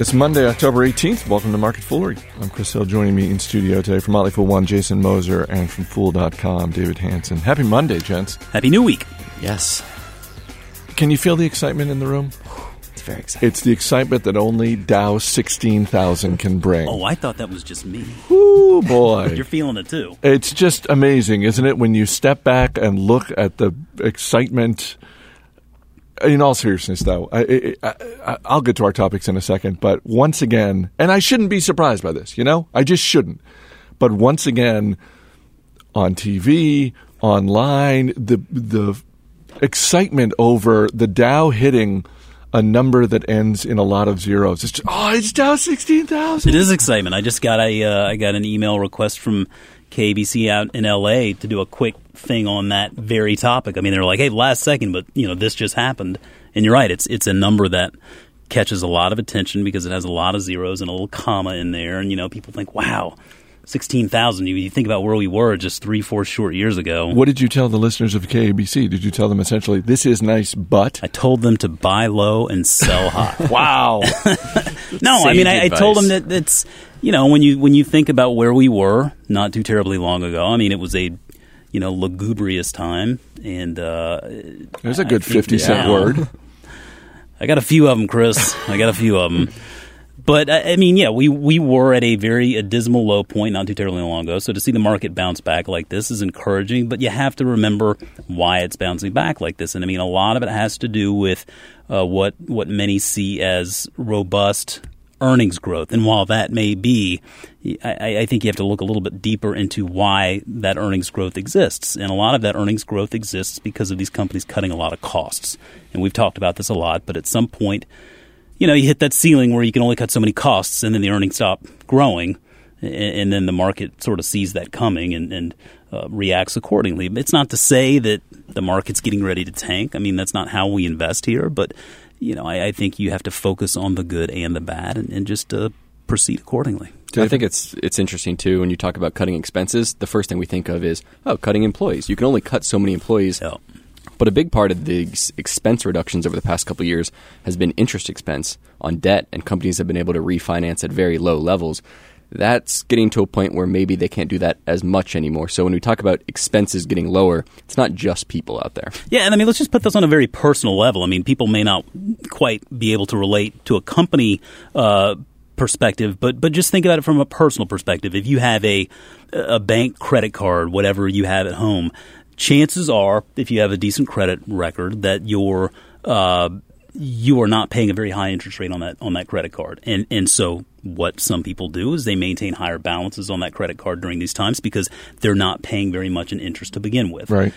It's Monday, October 18th. Welcome to Market Foolery. I'm Chris Hill. Joining me in studio today from Motley Fool One, Jason Moser, and from Fool.com, David Hanson. Happy Monday, gents. Happy New Week. Yes. Can you feel the excitement in the room? It's very exciting. It's the excitement that only Dow 16,000 can bring. Oh, I thought that was just me. Ooh, boy. You're feeling it too. It's just amazing, isn't it, when you step back and look at the excitement. In all seriousness, though, I, I, I, I'll get to our topics in a second. But once again, and I shouldn't be surprised by this, you know, I just shouldn't. But once again, on TV, online, the the excitement over the Dow hitting a number that ends in a lot of zeros. It's just, oh, it's Dow sixteen thousand. It is excitement. I just got a uh, I got an email request from KABC out in LA to do a quick thing on that very topic. I mean, they're like, "Hey, last second, but you know, this just happened." And you're right. It's it's a number that catches a lot of attention because it has a lot of zeros and a little comma in there, and you know, people think, "Wow." 16,000. You, you think about where we were just three, four short years ago. What did you tell the listeners of KABC? Did you tell them essentially, this is nice, but? I told them to buy low and sell high. wow. no, I mean, I, I told them that it's, you know, when you, when you think about where we were not too terribly long ago, I mean, it was a, you know, lugubrious time. And, uh, There's a good 50 cent now- word. I got a few of them, Chris. I got a few of them. But I I mean, yeah, we we were at a very a dismal low point not too terribly long ago. So to see the market bounce back like this is encouraging. But you have to remember why it's bouncing back like this. And I mean, a lot of it has to do with uh, what what many see as robust earnings growth. And while that may be, I, I think you have to look a little bit deeper into why that earnings growth exists. And a lot of that earnings growth exists because of these companies cutting a lot of costs. And we've talked about this a lot, but at some point, you know, you hit that ceiling where you can only cut so many costs and then the earnings stop growing. And, and then the market sort of sees that coming and, and uh, reacts accordingly. It's not to say that the market's getting ready to tank. I mean, that's not how we invest here. But, you know, I, I think you have to focus on the good and the bad and, and just uh, proceed accordingly. I think it's it's interesting too when you talk about cutting expenses. The first thing we think of is oh, cutting employees. You can only cut so many employees. So, But a big part of the ex- expense reductions over the past couple of years has been interest expense on debt, and companies have been able to refinance at very low levels. That's getting to a point where maybe they can't do that as much anymore. So when we talk about expenses getting lower, it's not just people out there. Yeah, and I mean, let's just put this on a very personal level. I mean, people may not quite be able to relate to a company uh, perspective, but but just think about it from a personal perspective. If you have a a bank credit card, whatever you have at home, chances are, if you have a decent credit record, that your uh, you are not paying a very high interest rate on that on that credit card, and and so what some people do is they maintain higher balances on that credit card during these times because they're not paying very much in interest to begin with. Right.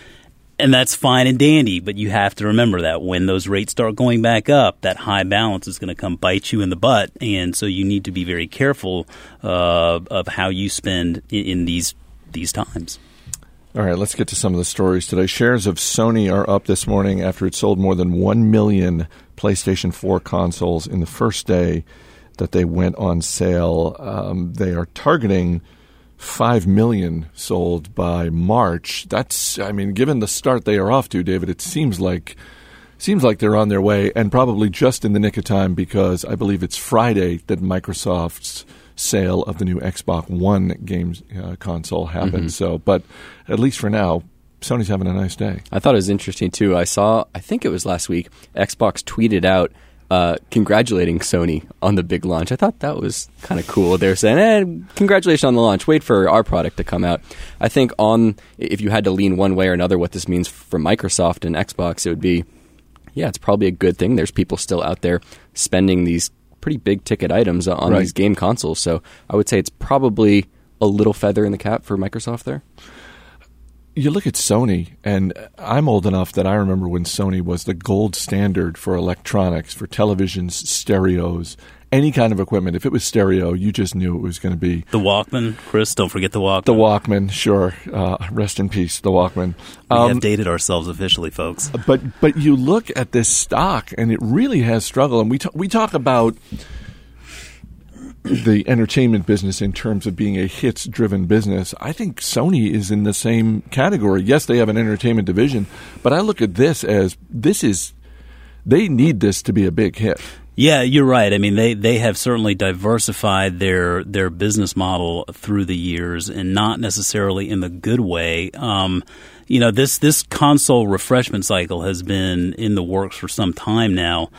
And that's fine and dandy, but you have to remember that when those rates start going back up, that high balance is going to come bite you in the butt, and so you need to be very careful uh, of how you spend in, in these these times. All right, let's get to some of the stories today. Shares of Sony are up this morning after it sold more than 1 million PlayStation 4 consoles in the first day that they went on sale. Um, they are targeting 5 million sold by March. That's, I mean, given the start they are off to, David, it seems like. Seems like they're on their way, and probably just in the nick of time because I believe it's Friday that Microsoft's sale of the new Xbox One games uh, console happens. So, but at least for now, Sony's having a nice day. I thought it was interesting too. I saw, I think it was last week, Xbox tweeted out uh, congratulating Sony on the big launch. I thought that was kind of cool. They're saying, eh, congratulations on the launch. Wait for our product to come out. I think on, if you had to lean one way or another, what this means for Microsoft and Xbox, it would be, yeah, it's probably a good thing. There's people still out there spending these pretty big ticket items on Right. these game consoles. So I would say it's probably a little feather in the cap for Microsoft there. You look at Sony, and I'm old enough that I remember when Sony was the gold standard for electronics, for televisions, stereos, any kind of equipment. If it was stereo, you just knew it was going to be The Walkman, Chris, don't forget the Walkman. the Walkman. Sure, uh, rest in peace, the Walkman. We Um, have dated ourselves officially, folks. but but you look at this stock and it really has struggled and we talk, we talk about the entertainment business in terms of being a hits driven business i think sony is in the same category yes they have an entertainment division but i look at this as this is they need this to be a big hit. Yeah, you're right. I mean, they, they have certainly diversified their their business model through the years, and not necessarily in the good way. Um, you know, this this console refreshment cycle has been in the works for some time now.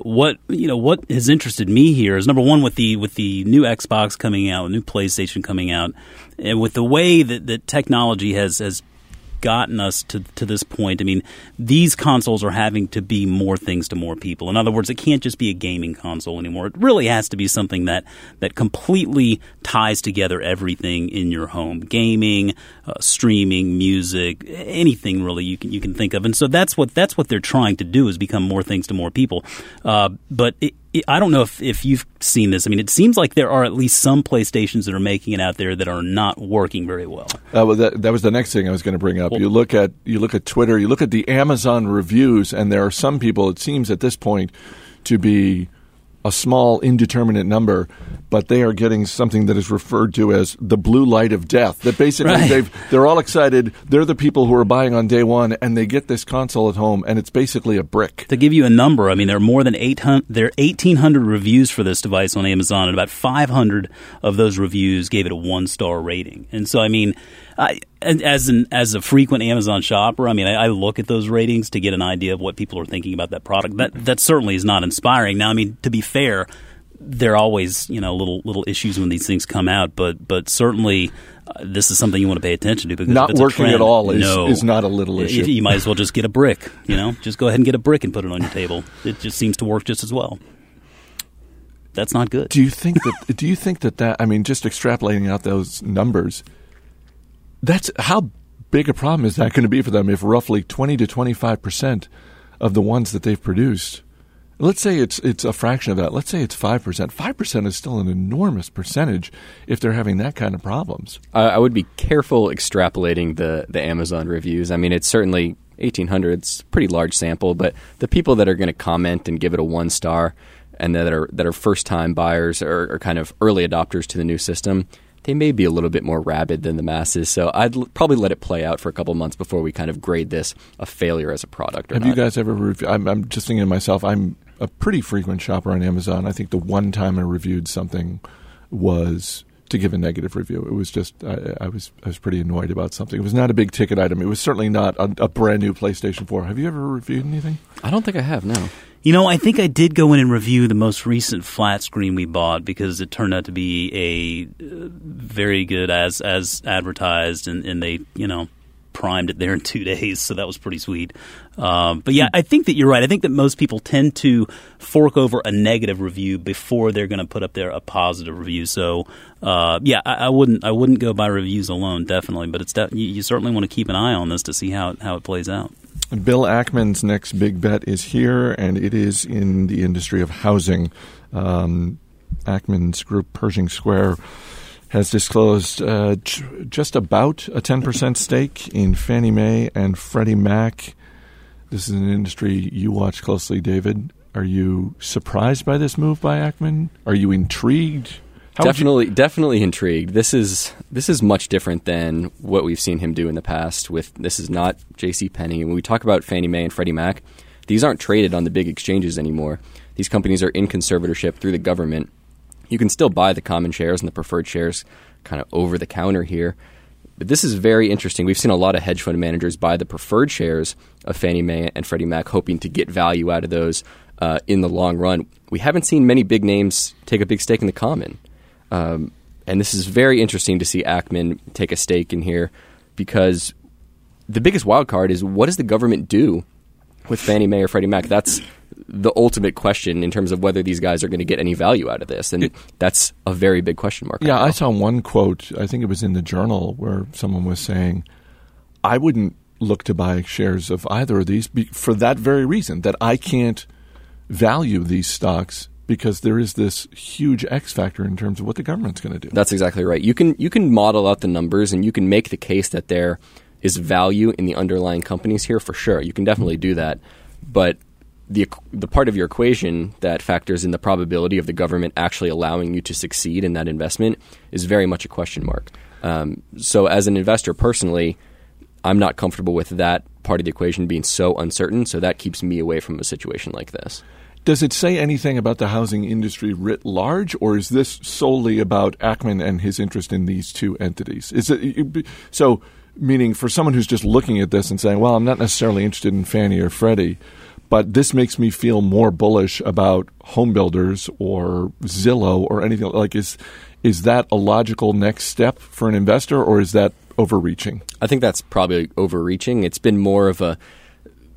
What you know, what has interested me here is number one with the with the new Xbox coming out, new PlayStation coming out, and with the way that, that technology has has gotten us to, to this point. I mean, these consoles are having to be more things to more people. In other words, it can't just be a gaming console anymore. It really has to be something that, that completely ties together everything in your home gaming, uh, streaming, music, anything really you can, you can think of. And so that's what, that's what they're trying to do is become more things to more people. Uh, but it, I don't know if, if you've seen this. I mean, it seems like there are at least some PlayStations that are making it out there that are not working very well. Uh, well, that, that was the next thing I was going to bring up. Well, you look at you look at Twitter, you look at the Amazon reviews, and there are some people. It seems at this point to be a small indeterminate number, but they are getting something that is referred to as the blue light of death. That basically Right. they've they're all excited. They're the people who are buying on day one, and they get this console at home, and it's basically a brick. To give you a number, I mean, there are more than 800, there are 1,800 reviews for this device on Amazon, and about 500 of those reviews gave it a one star rating. And so, I mean, I, and as an as a frequent Amazon shopper, I mean, I, I look at those ratings to get an idea of what people are thinking about that product. That that certainly is not inspiring. Now, I mean, to be fair, there are always you know little little issues when these things come out, but but certainly. Uh, this is something you want to pay attention to because Not working trend, at all is- no, is not a little You- issue. You might as well just get a brick. You know, just go ahead and get a brick and put it on your table. It just seems to work just as well. That's not good. Do you think that? do you think that that? I mean, just extrapolating out those numbers, that's how big a problem is that going to be for them if roughly twenty to twenty five percent of the ones that they've produced. Let's say it's it's a fraction of that. Let's say it's five percent. Five percent is still an enormous percentage if they're having that kind of problems. I, I would be careful extrapolating the the Amazon reviews. I mean, it's certainly 1800. It's pretty large sample, but the people that are going to comment and give it a one star and that are that are first time buyers or, or kind of early adopters to the new system, they may be a little bit more rabid than the masses. So I'd l- probably let it play out for a couple months before we kind of grade this a failure as a product. Or Have not. you guys ever reviewed? I'm, I'm just thinking to myself. I'm a pretty frequent shopper on Amazon. I think the one time I reviewed something was to give a negative review. It was just I, I was I was pretty annoyed about something. It was not a big ticket item. It was certainly not a, a brand new PlayStation 4. Have you ever reviewed anything? I don't think I have. No. You know, I think I did go in and review the most recent flat screen we bought because it turned out to be a uh, very good as as advertised, and, and they you know primed it there in two days, so that was pretty sweet. Um, but yeah, I think that you're right. I think that most people tend to fork over a negative review before they're going to put up there a positive review. So uh, yeah, I, I wouldn't I wouldn't go by reviews alone, definitely. But it's de- you, you certainly want to keep an eye on this to see how how it plays out. Bill Ackman's next big bet is here, and it is in the industry of housing. Um, Ackman's group, Pershing Square, has disclosed uh, just about a 10% stake in Fannie Mae and Freddie Mac. This is an industry you watch closely, David. Are you surprised by this move by Ackman? Are you intrigued? How would you- definitely, definitely intrigued. This is this is much different than what we've seen him do in the past. With this is not J.C. Penney. When we talk about Fannie Mae and Freddie Mac, these aren't traded on the big exchanges anymore. These companies are in conservatorship through the government. You can still buy the common shares and the preferred shares kind of over the counter here. But this is very interesting. We've seen a lot of hedge fund managers buy the preferred shares of Fannie Mae and Freddie Mac, hoping to get value out of those uh, in the long run. We haven't seen many big names take a big stake in the common. Um, and this is very interesting to see Ackman take a stake in here because the biggest wild card is what does the government do with Fannie Mae or Freddie Mac? That's the ultimate question in terms of whether these guys are going to get any value out of this. And that's a very big question mark. Yeah, I saw one quote, I think it was in the journal, where someone was saying, I wouldn't look to buy shares of either of these for that very reason, that I can't value these stocks because there is this huge X factor in terms of what the government's going to do. That's exactly right. You can you can model out the numbers and you can make the case that there is value in the underlying companies here for sure. You can definitely do that, but the the part of your equation that factors in the probability of the government actually allowing you to succeed in that investment is very much a question mark. Um, so, as an investor personally, I'm not comfortable with that part of the equation being so uncertain. So that keeps me away from a situation like this. Does it say anything about the housing industry writ large, or is this solely about Ackman and his interest in these two entities? Is it so? Meaning, for someone who's just looking at this and saying, "Well, I'm not necessarily interested in Fannie or Freddie," but this makes me feel more bullish about home builders or Zillow or anything like is is that a logical next step for an investor or is that overreaching? I think that's probably overreaching. It's been more of a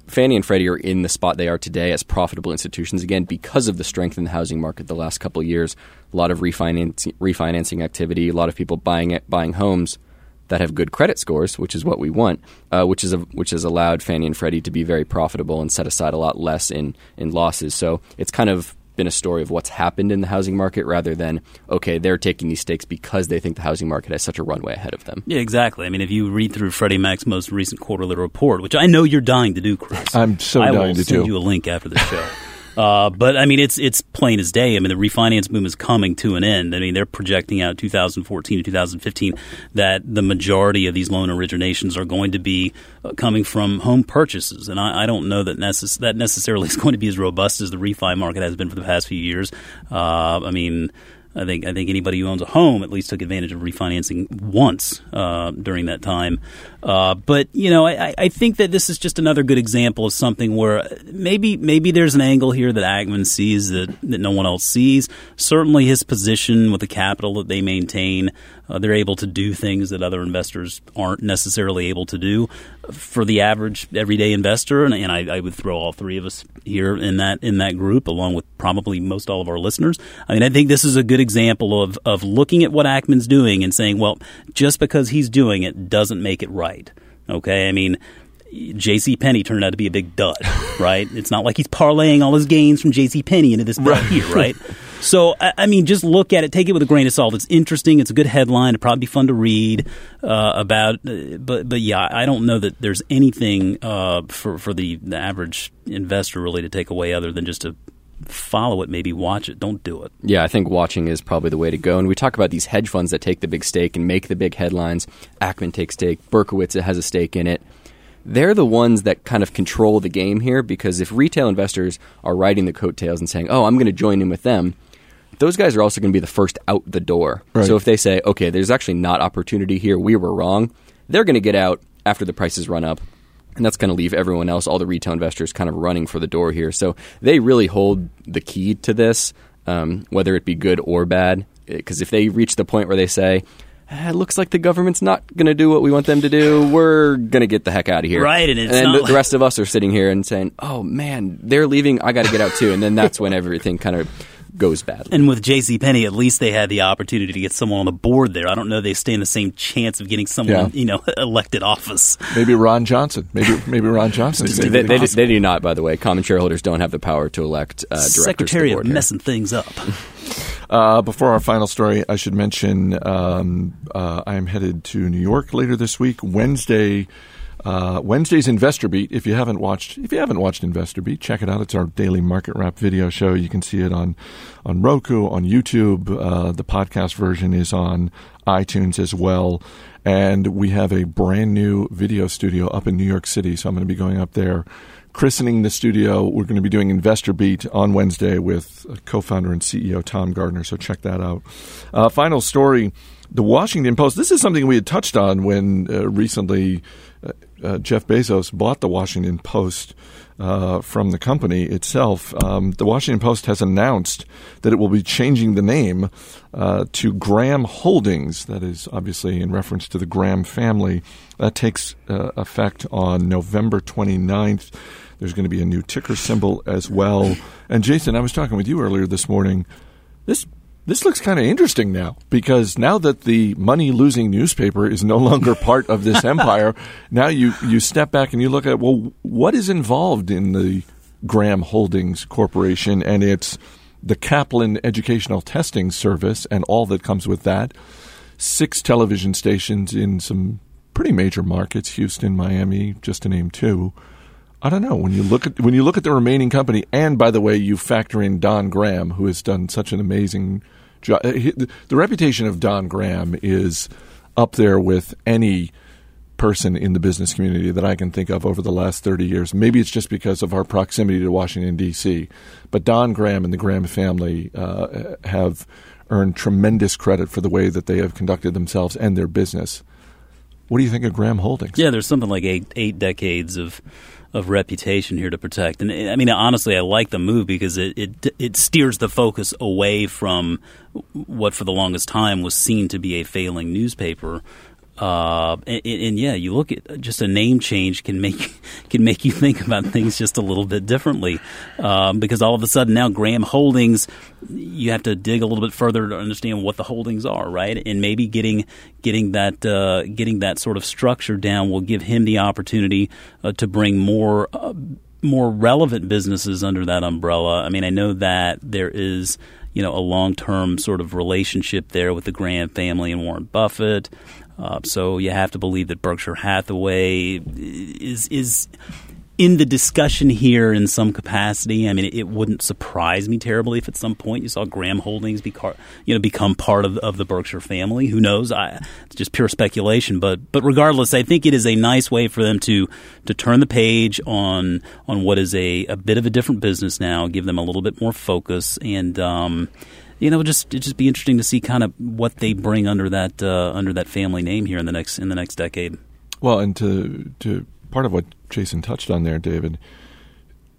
Fannie and Freddie are in the spot they are today as profitable institutions again because of the strength in the housing market the last couple years. A lot of refinancing, refinancing activity, a lot of people buying it, buying homes that have good credit scores, which is what we want, uh, which is a, which has allowed Fannie and Freddie to be very profitable and set aside a lot less in in losses. So it's kind of been a story of what's happened in the housing market rather than okay they're taking these stakes because they think the housing market has such a runway ahead of them. Yeah, exactly. I mean, if you read through Freddie Mac's most recent quarterly report, which I know you're dying to do, Chris, I'm so I dying will to send do. you a link after the show. Uh, but I mean, it's it's plain as day. I mean, the refinance boom is coming to an end. I mean, they're projecting out 2014 to 2015 that the majority of these loan originations are going to be uh, coming from home purchases, and I, I don't know that necess- that necessarily is going to be as robust as the refi market has been for the past few years. Uh, I mean. I think I think anybody who owns a home at least took advantage of refinancing once uh, during that time. Uh, but you know, I, I think that this is just another good example of something where maybe maybe there's an angle here that Ackman sees that, that no one else sees. Certainly, his position with the capital that they maintain, uh, they're able to do things that other investors aren't necessarily able to do. For the average everyday investor, and, and I, I would throw all three of us here in that in that group, along with probably most all of our listeners. I mean, I think this is a good example of of looking at what Ackman's doing and saying, well, just because he's doing it doesn't make it right. Okay, I mean. J.C. Penney turned out to be a big dud, right? it's not like he's parlaying all his gains from J.C. Penney into this right. here, right? so, I, I, mean, just look at it, take it with a grain of salt. It's interesting. It's a good headline. It'd probably be fun to read uh, about. Uh, but, but yeah, I don't know that there's anything uh, for for the, the average investor really to take away other than just to follow it, maybe watch it. Don't do it. Yeah, I think watching is probably the way to go. And we talk about these hedge funds that take the big stake and make the big headlines. Ackman takes stake. Berkowitz has a stake in it. They're the ones that kind of control the game here because if retail investors are riding the coattails and saying, "Oh, I'm going to join in with them," those guys are also going to be the first out the door. Right. So if they say, "Okay, there's actually not opportunity here. We were wrong," they're going to get out after the prices run up and that's going to leave everyone else, all the retail investors, kind of running for the door here. So they really hold the key to this, um, whether it be good or bad. Because if they reach the point where they say, ah, it looks like the government's not going to do what we want them to do, we're going to get the heck out of here. Right, and, and then the, like- the, rest of us are sitting here and saying, oh man, they're leaving, I got to get out too. And then that's when everything kind of goes badly. And with J.C. Penney, at least they had the opportunity to get someone on the board there. I don't know they stand the same chance of getting someone, Yeah. you know, elected office. Maybe Ron Johnson. Maybe maybe Ron Johnson. they, they, do- they do not, by the way. Common shareholders don't have the power to elect uh, directors. Secretary of board messing things up. Uh, before our final story, I should mention um, uh, I am headed to New York later this week. Wednesday, uh, Wednesday's Investor Beat. If you haven't watched, if you haven't watched Investor Beat, check it out. It's our daily market wrap video show. You can see it on on Roku, on YouTube. Uh, the podcast version is on iTunes as well. And we have a brand new video studio up in New York City, so I'm going to be going up there christening the studio. We're going to be doing Investor Beat on Wednesday with co-founder and CEO Tom Gardner. So check that out. Uh, final story: the Washington Post. This is something we had touched on when uh, recently uh, Jeff Bezos bought the Washington Post. Uh, from the company itself, um, the Washington Post has announced that it will be changing the name uh, to Graham Holdings. That is obviously in reference to the Graham family. That takes uh, effect on November 29th. There's going to be a new ticker symbol as well. And Jason, I was talking with you earlier this morning. This this looks kind of interesting now because now that the money losing newspaper is no longer part of this empire, now you you step back and you look at well, what is involved in the Graham Holdings Corporation and its the Kaplan Educational Testing Service and all that comes with that. Six television stations in some pretty major markets, Houston, Miami, just to name two. I don't know when you look at when you look at the remaining company, and by the way, you factor in Don Graham, who has done such an amazing job. The reputation of Don Graham is up there with any person in the business community that I can think of over the last 30 years. Maybe it's just because of our proximity to Washington, D.C. But Don Graham and the Graham family uh, have earned tremendous credit for the way that they have conducted themselves and their business. What do you think of Graham Holdings? Yeah, there's something like eight eight decades of of reputation here to protect. And I mean, honestly, I like the move because it, it it steers the focus away from what for the longest time was seen to be a failing newspaper uh, and, and, yeah, you look at just a name change can make can make you think about things just a little bit differently, um, because all of a sudden now Graham Holdings, you have to dig a little bit further to understand what the holdings are, right? And maybe getting getting that uh, getting that sort of structure down will give him the opportunity uh, to bring more uh, more relevant businesses under that umbrella. I mean, I know that there is you know a long term sort of relationship there with the Graham family and Warren Buffett. Uh, so you have to believe that Berkshire Hathaway is is in the discussion here in some capacity. I mean, it, it, wouldn't surprise me terribly if at some point you saw Graham Holdings be you know become part of of the Berkshire family. Who knows? I, it's just pure speculation. But but regardless, I think it is a nice way for them to to turn the page on on what is a, a bit of a different business now. Give them a little bit more focus and. Um, you know, just it just be interesting to see kind of what they bring under that uh, under that family name here in the next in the next decade. Well, and to to part of what Jason touched on there, David,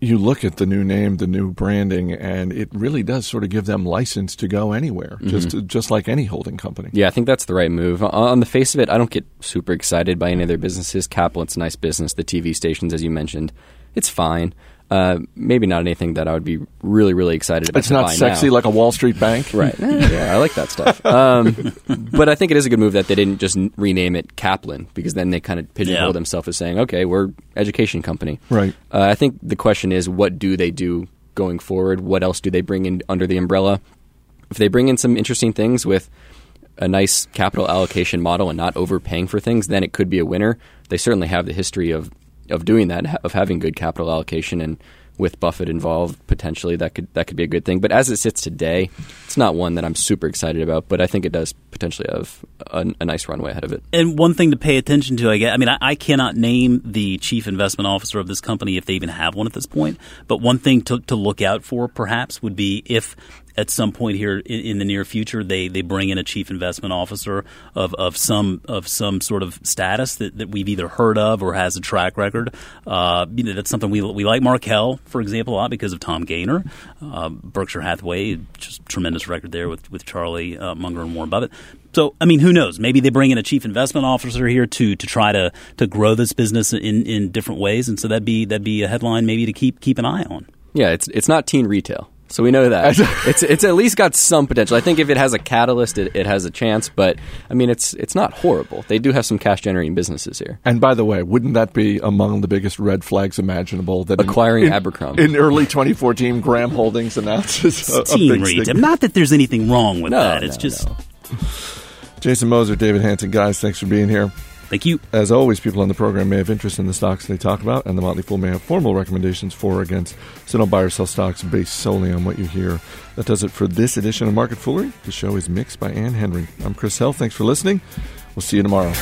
you look at the new name, the new branding, and it really does sort of give them license to go anywhere, mm-hmm. just just like any holding company. Yeah, I think that's the right move. On the face of it, I don't get super excited by any of their businesses. Kaplan's a nice business. The TV stations, as you mentioned, it's fine. Uh, maybe not anything that I would be really, really excited about. It's not sexy now. like a Wall Street bank, right? yeah, I like that stuff. Um, but I think it is a good move that they didn't just rename it Kaplan because then they kind of pigeonhole yeah. themselves as saying, "Okay, we're education company." Right. Uh, I think the question is, what do they do going forward? What else do they bring in under the umbrella? If they bring in some interesting things with a nice capital allocation model and not overpaying for things, then it could be a winner. They certainly have the history of of doing that, of having good capital allocation, and with Buffett involved, potentially that could that could be a good thing. But as it sits today, it's not one that I'm super excited about. But I think it does potentially have a, a nice runway ahead of it. And one thing to pay attention to, I guess, I mean, I, I, cannot name the chief investment officer of this company if they even have one at this point. But one thing to, to look out for, perhaps, would be if at some point here in, in, the near future, they, they bring in a chief investment officer of, of some of some sort of status that, that we've either heard of or has a track record. Uh, you know, that's something we we like Markel, for example, a lot because of Tom Gaynor. Uh, Berkshire Hathaway, just tremendous record there with with Charlie uh, Munger and Warren Buffett. So, I mean, who knows? Maybe they bring in a chief investment officer here to to try to to grow this business in, in different ways, and so that'd be that'd be a headline maybe to keep keep an eye on. Yeah, it's it's not teen retail. So we know that it's it's at least got some potential. I think if it has a catalyst, it, it has a chance. But I mean, it's it's not horrible. They do have some cash generating businesses here. And by the way, wouldn't that be among the biggest red flags imaginable? That acquiring in, Abercrombie in early 2014, Graham Holdings announces a, a big retail. Not that there's anything wrong with no, that. It's no, just no. Jason Moser, David Hanson, guys, thanks for being here. Thank you. As always, people on the program may have interest in the stocks they talk about, and the Motley Fool may have formal recommendations for or against. So don't buy or sell stocks based solely on what you hear. That does it for this edition of Market Foolery. The show is mixed by Ann Henry. I'm Chris Hill. Thanks for listening. We'll see you tomorrow.